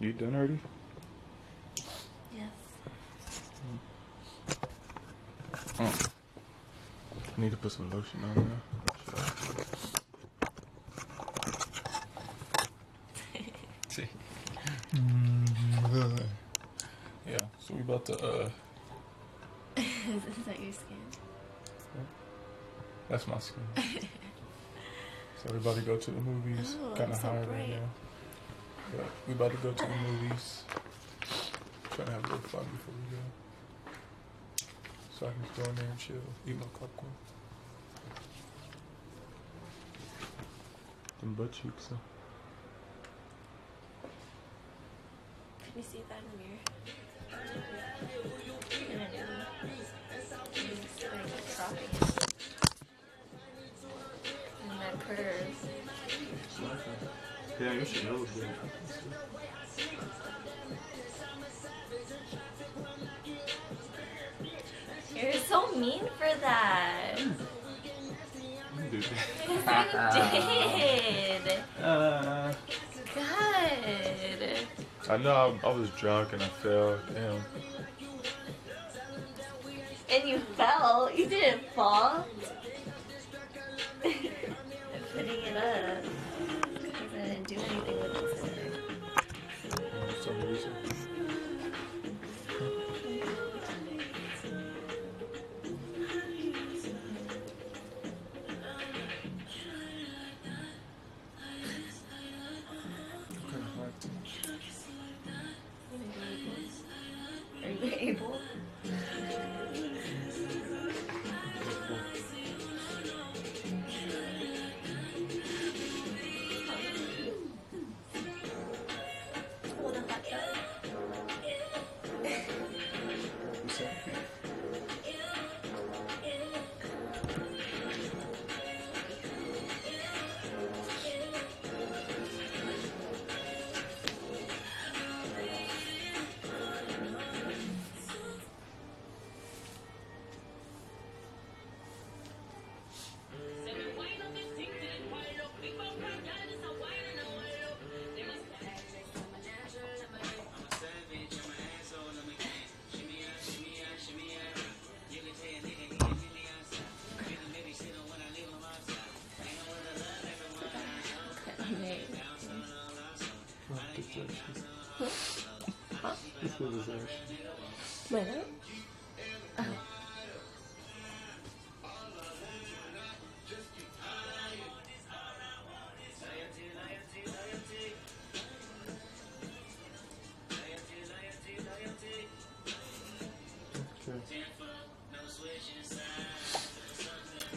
You done already? Yes. Oh. I need to put some lotion on there. See. yeah, so we about to uh Is that your skin? that's my skin. so we about to go to the movies. Oh, Kinda so high right now. But we about to go to the movies. Trying to have a little fun before we go. So I can just go in there and chill, eat my popcorn. Them butt cheeks, huh? Can you see that in the mirror? Yeah, you should know good. You're so mean for that. Dude. Yes, you did. Uh, God. I know I, I was drunk and I fell. Damn. And you fell. You didn't fall. I'm Putting it up. Because I didn't do anything with it today. For some reason. Kinda hard. Are you able? Bueno.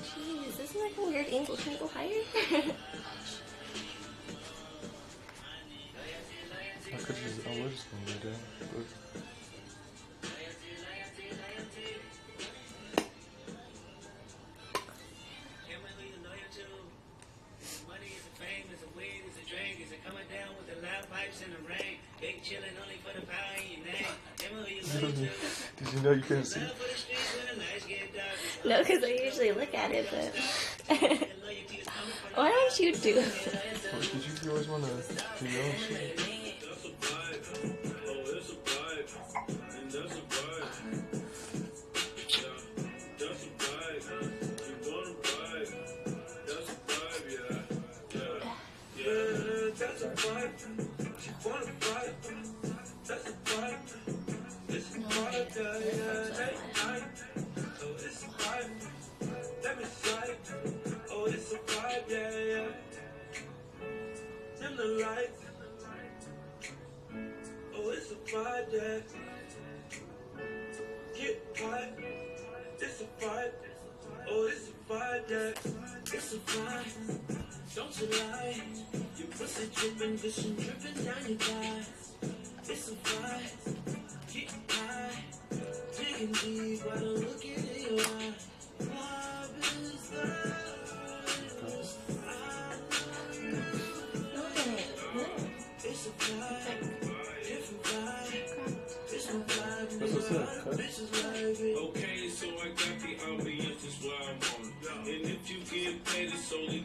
Jeez, isn't like a weird angle? Can I go higher? I could just, I was just gonna lay down, did you know you couldn't see? Love for the streets when the lights get dark. no, because I usually look at it, but. And loyalty is coming from Why don't you do it? Or did you always want to do your own shit? That's a vibe. Oh, it's a the lights. Oh, it's a yeah. Get high. It's a vibe. Oh, it's a yeah. It's a vibe. Don't you lie. Your pussy dripping, vision dripping down your thighs. It's a vibe. Get high. Digging deep I look Okay, so I got the ambience, is why I'm on. And if you get paid, it's solely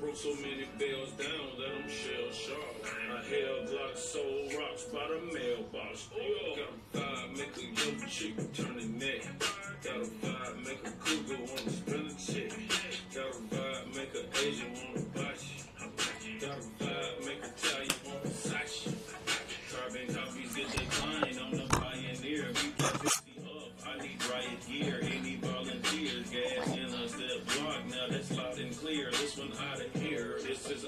broke so many bells down that I'm shell shocked. I held block sold rocks by the mailbox. Yo. Got a vibe, make a young chick turn the neck. Got a vibe, make a cougar on a spelling check. Got a vibe, make a Asian wanna.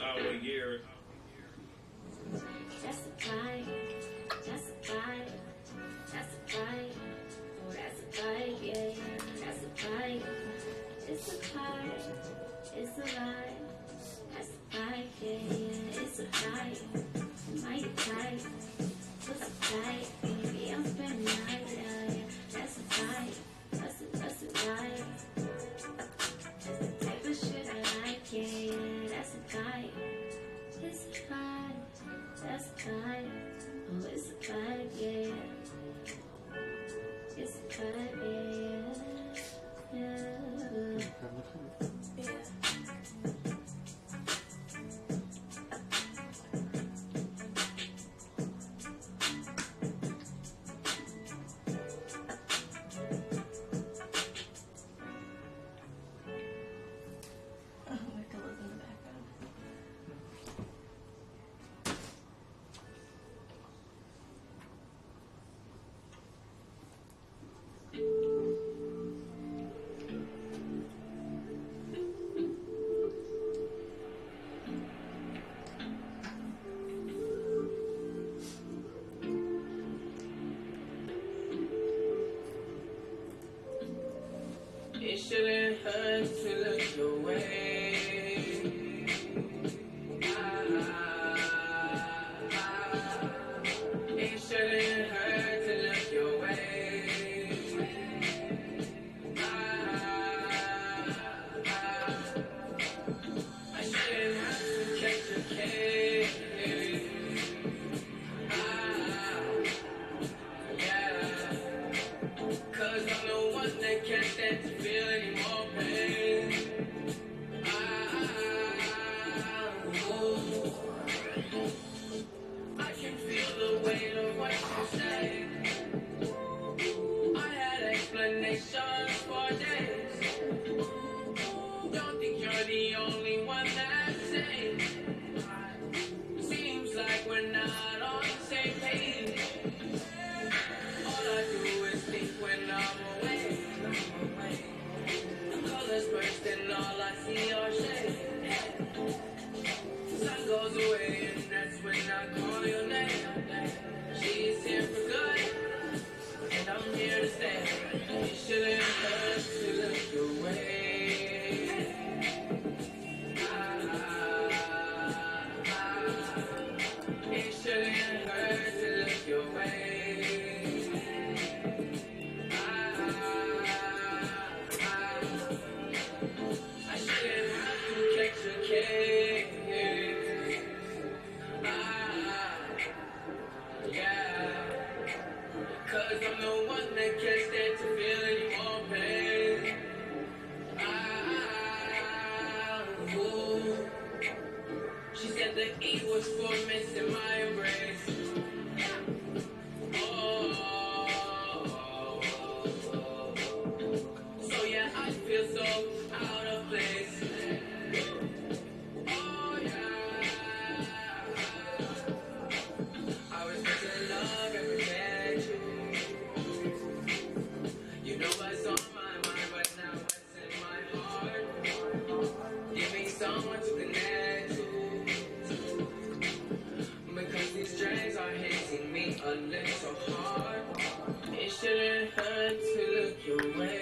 our year. lie. That's a justified, yeah, justified. It's a fight, it's a lie, That's justified, yeah, yeah, it's a fight. Might fight, pussy fight. her to the way.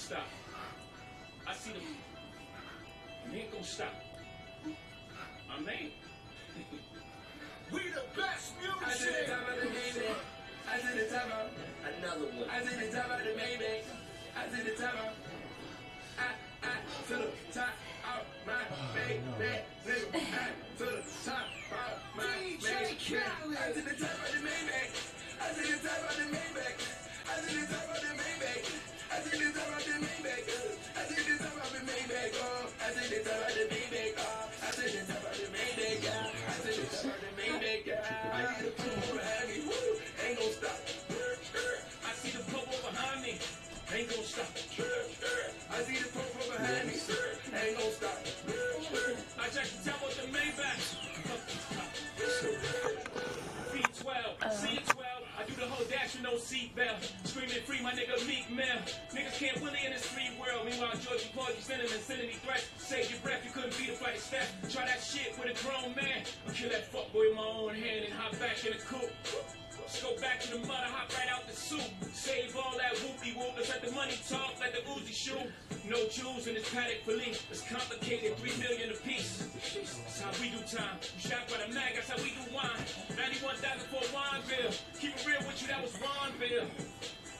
stop. I see them. You ain't gonna stop. My man. we the best music. I see the top of the Maybach. I see the top of another one. I see the top of the Maybach. I see the top of. I I to the top of my Maybach. Oh, I to the top of my Maybach. Khaled. I see the top of the Maybach. I see the top of the Maybach. I see the popo behind me. Ain't gon' stop. I jack the top of the Maybach. V12, C12. I do the whole dash with no seatbelt. Screaming free, my nigga Meek Mill. Niggas can't willy in this free world. Meanwhile, Georgie Porgy sending insanity threats. Save your breath, you couldn't beat a flight of steps. Try that shit with a grown man. I'll kill that fuckboy with my own hand and hop back in the coupe. Let's go back to the mud, hop right out the soup. Save let the money talk like the Uzi shoe. No jewels in this paddock police. It's complicated, three million apiece. That's how we do time. You shot by the mag, that's how we do wine. 91,000 for a wine bill. Keep it real with you, that was Ron Bill.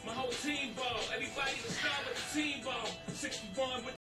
My whole team ball. Everybody's a star, but the team ball. 61 with